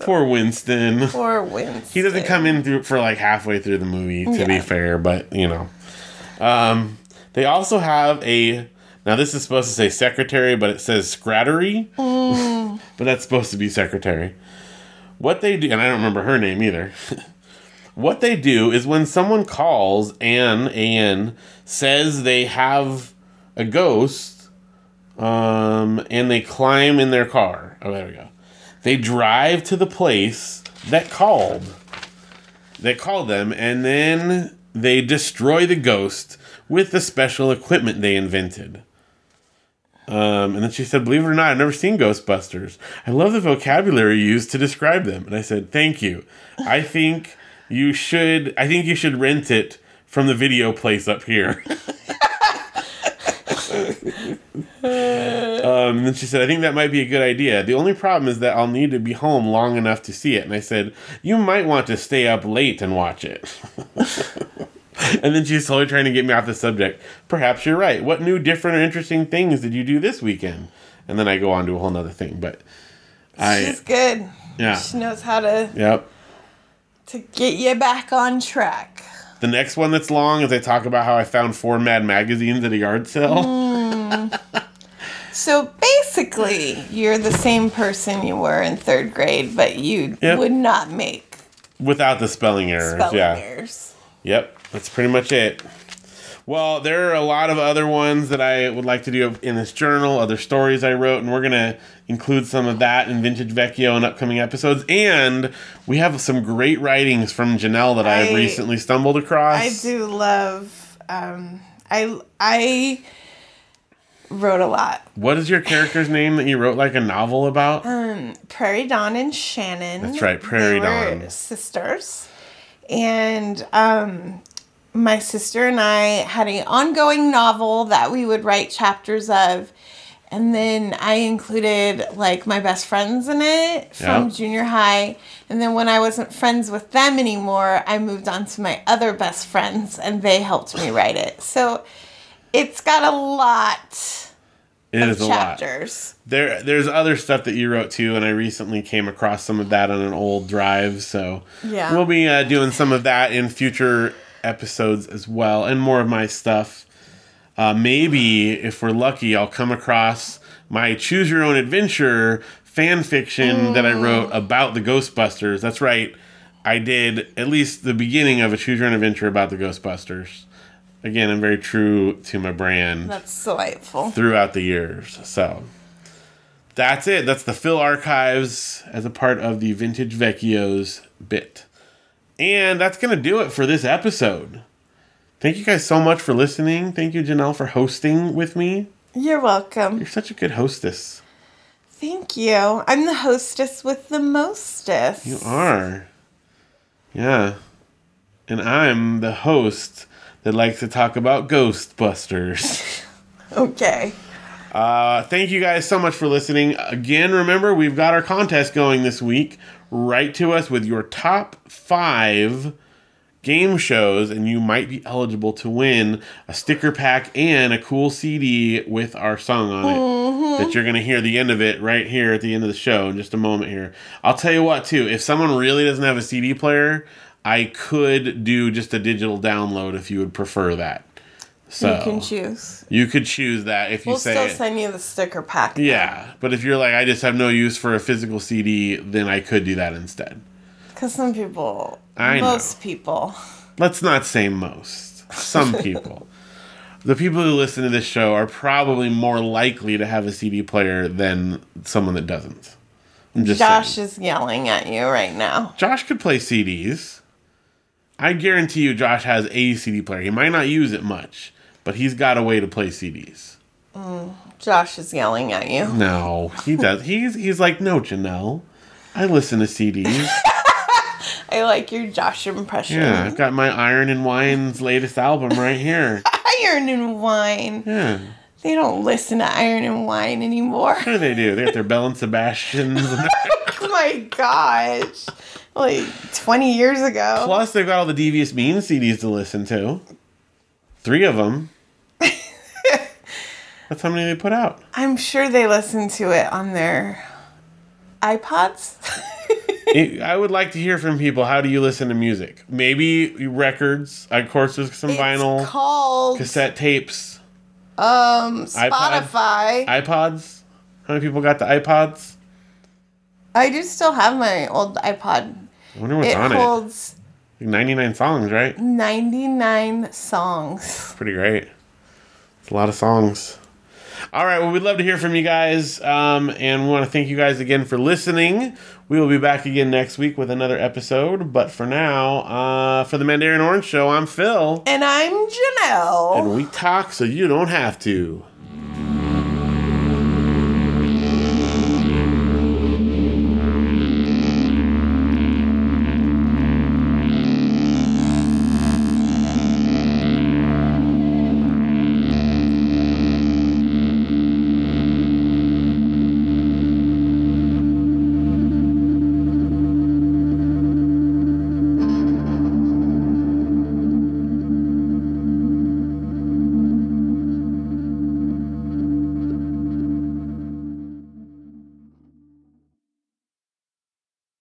poor Winston. Poor Winston. He doesn't come in through for like halfway through the movie, to be fair, but you know. Um, they also have a now this is supposed to say secretary, but it says scrattery. but that's supposed to be secretary. What they do, and I don't remember her name either. what they do is when someone calls and and says they have a ghost, Um, and they climb in their car. Oh, there we go. They drive to the place that called. That called them, and then they destroy the ghost with the special equipment they invented. Um, and then she said, Believe it or not, I've never seen Ghostbusters. I love the vocabulary used to describe them. And I said, Thank you. I think you should I think you should rent it from the video place up here. Um, and then she said, I think that might be a good idea. The only problem is that I'll need to be home long enough to see it. And I said, You might want to stay up late and watch it. and then she's slowly trying to get me off the subject. Perhaps you're right. What new, different, or interesting things did you do this weekend? And then I go on to a whole nother thing. But I, She's good. yeah. She knows how to Yep. to get you back on track. The next one that's long is I talk about how I found four Mad magazines at a yard sale. Hmm. So basically, you're the same person you were in third grade, but you Yep. would not make Without the spelling errors. spelling yeah. errors. Yep, that's pretty much it. Well, there are a lot of other ones that I would like to do in this journal, other stories I wrote, and we're going to include some of that in Vintage Vecchio in upcoming episodes. And we have some great writings from Janelle that I, I- recently stumbled across. I do love. Um, I I wrote a lot. What is your character's name that you wrote like a novel about? Prairie Dawn and Shannon. That's right, Prairie they Dawn. sisters, and um, my sister and I had an ongoing novel that we would write chapters of. And then I included like my best friends in it from Yeah. junior high. And then when I wasn't friends with them anymore, I moved on to my other best friends and they helped me write it. So it's got a lot It of is a lot. chapters. There, there's other stuff that you wrote too, and I recently came across some of that on an old drive. So Yeah. we'll be uh, doing some of that in future episodes as well, and more of my stuff. Uh, maybe if we're lucky, I'll come across my choose your own adventure fan fiction that I wrote about the Ghostbusters. That's right, I did at least the beginning of a choose your own adventure about the Ghostbusters. Again, I'm very true to my brand That's delightful. throughout the years. So that's it. That's the Phil Archives as a part of the Vintage Vecchios bit. And that's going to do it for this episode. Thank you guys so much for listening. Thank you, Janelle, for hosting with me. You're welcome. You're such a good hostess. Thank you. I'm the hostess with the mostest. You are. Yeah. And I'm the host that likes to talk about Ghostbusters. Okay. Uh, thank you guys so much for listening. Again, remember, we've got our contest going this week. Write to us with your top five game shows, and you might be eligible to win a sticker pack and a cool CD with our song on it mm-hmm. that you're going to hear the end of it right here at the end of the show in just a moment here. I'll tell you what, too, if someone really doesn't have a CD player, I could do just a digital download if you would prefer that. So You can choose. you could choose that if you We'll say still send you the sticker pack. yeah, but if you're like I just have no use for a physical CD, then I could do that instead. Because some people, I know. most people, Let's not say most. Some people. the people who listen to this show are probably more likely to have a CD player than someone that doesn't. I'm just Josh saying. is yelling at you right now. Josh could play CDs. I guarantee you Josh has a CD player. He might not use it much, but he's got a way to play CDs. Mm, Josh is yelling at you. No, he does. He's he's like, no, Janelle. I listen to CDs. I like your Josh impression. Yeah, I've got my Iron and Wine's latest album right here. Iron and Wine. Yeah. They don't listen to Iron and Wine anymore. What do they do? They got their Belle and Sebastians. oh my gosh. Like 20 years ago. Plus, they've got all the Devious Mean CDs to listen to. Three of them. That's how many they put out. I'm sure they listen to it on their iPods. It- I would like to hear from people. How do you listen to music? Maybe records. Of course, there's some vinyl, called cassette tapes, um iPod? Spotify. iPods. How many people got the iPods? I do still have my old iPod. I wonder what's it on holds it. 99 songs, right? 99 songs. Pretty great. It's a lot of songs. All right. Well, we'd love to hear from you guys. Um, and we want to thank you guys again for listening. We will be back again next week with another episode. But for now, uh, for the Mandarin Orange Show, I'm Phil. And I'm Janelle. And we talk so you don't have to.